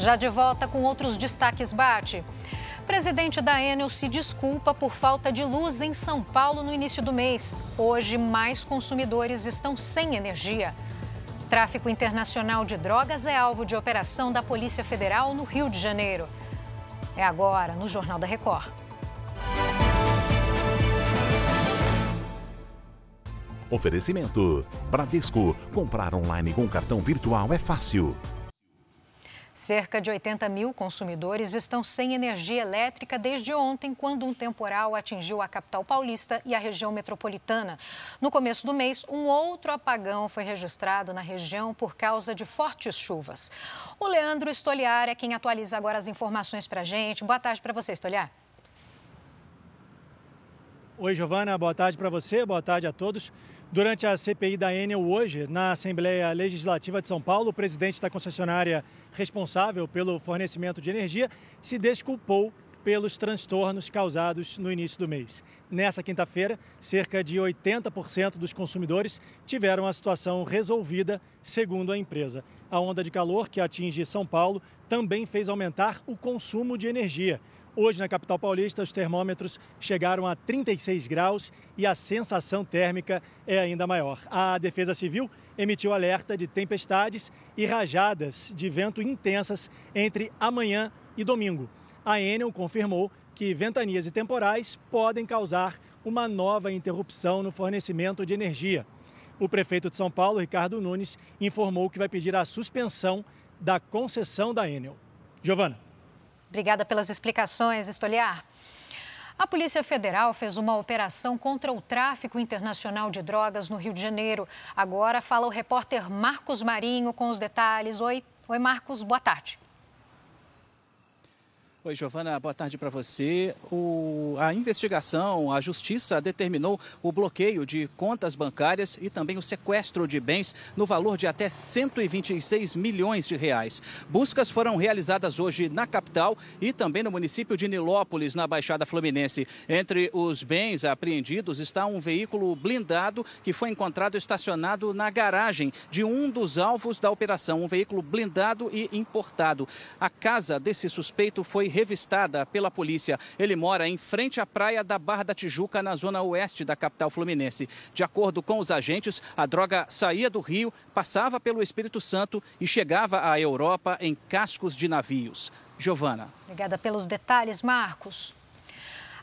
Já de volta com outros destaques bate. Presidente da Enel se desculpa por falta de luz em São Paulo no início do mês. Hoje, mais consumidores estão sem energia. Tráfico internacional de drogas é alvo de operação da Polícia Federal no Rio de Janeiro. É agora, no Jornal da Record. Oferecimento: Bradesco. Comprar online com cartão virtual é fácil. Cerca de 80 mil consumidores estão sem energia elétrica desde ontem, quando um temporal atingiu a capital paulista e a região metropolitana. No começo do mês, um outro apagão foi registrado na região por causa de fortes chuvas. O Leandro Estoliar é quem atualiza agora as informações para a gente. Boa tarde para você, Estoliar. Oi, Giovana. Boa tarde para você, boa tarde a todos. Durante a CPI da Enel hoje, na Assembleia Legislativa de São Paulo, o presidente da concessionária responsável pelo fornecimento de energia se desculpou pelos transtornos causados no início do mês. Nessa quinta-feira, cerca de 80% dos consumidores tiveram a situação resolvida, segundo a empresa. A onda de calor que atinge São Paulo também fez aumentar o consumo de energia. Hoje, na capital paulista, os termômetros chegaram a 36 graus e a sensação térmica é ainda maior. A Defesa Civil emitiu alerta de tempestades e rajadas de vento intensas entre amanhã e domingo. A Enel confirmou que ventanias e temporais podem causar uma nova interrupção no fornecimento de energia. O prefeito de São Paulo, Ricardo Nunes, informou que vai pedir a suspensão da concessão da Enel. Giovana. Obrigada pelas explicações, Estoliar. A Polícia Federal fez uma operação contra o tráfico internacional de drogas no Rio de Janeiro. Agora fala o repórter Marcos Marinho com os detalhes. Oi, Oi Marcos, boa tarde. Oi, Giovana, boa tarde para você. O, a investigação, a justiça determinou o bloqueio de contas bancárias e também o sequestro de bens no valor de até 126 milhões de reais. Buscas foram realizadas hoje na capital e também no município de Nilópolis, na Baixada Fluminense. Entre os bens apreendidos está um veículo blindado que foi encontrado estacionado na garagem de um dos alvos da operação, um veículo blindado e importado. A casa desse suspeito foi revistada pela polícia. Ele mora em frente à praia da Barra da Tijuca, na zona oeste da capital fluminense. De acordo com os agentes, a droga saía do Rio, passava pelo Espírito Santo e chegava à Europa em cascos de navios. Giovana. Obrigada pelos detalhes, Marcos.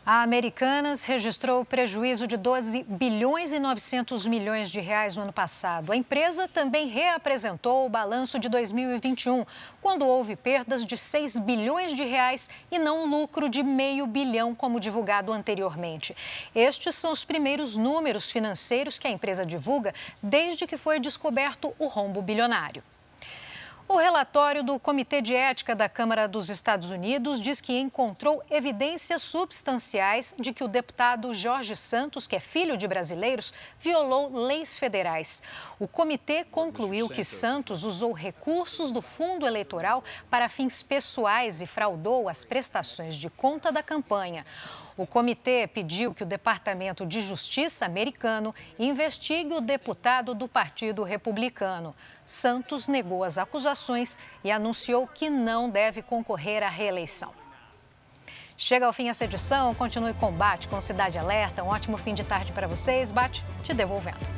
A Americanas registrou prejuízo de 12 bilhões e 900 milhões de reais no ano passado. A empresa também reapresentou o balanço de 2021, quando houve perdas de 6 bilhões de reais e não lucro de meio bilhão, como divulgado anteriormente. Estes são os primeiros números financeiros que a empresa divulga desde que foi descoberto o rombo bilionário. O relatório do Comitê de Ética da Câmara dos Estados Unidos diz que encontrou evidências substanciais de que o deputado Jorge Santos, que é filho de brasileiros, violou leis federais. O comitê concluiu que Santos usou recursos do fundo eleitoral para fins pessoais e fraudou as prestações de conta da campanha. O comitê pediu que o Departamento de Justiça americano investigue o deputado do Partido Republicano. Santos negou as acusações e anunciou que não deve concorrer à reeleição. Chega ao fim essa edição, continue combate com Cidade Alerta. Um ótimo fim de tarde para vocês. Bate te devolvendo.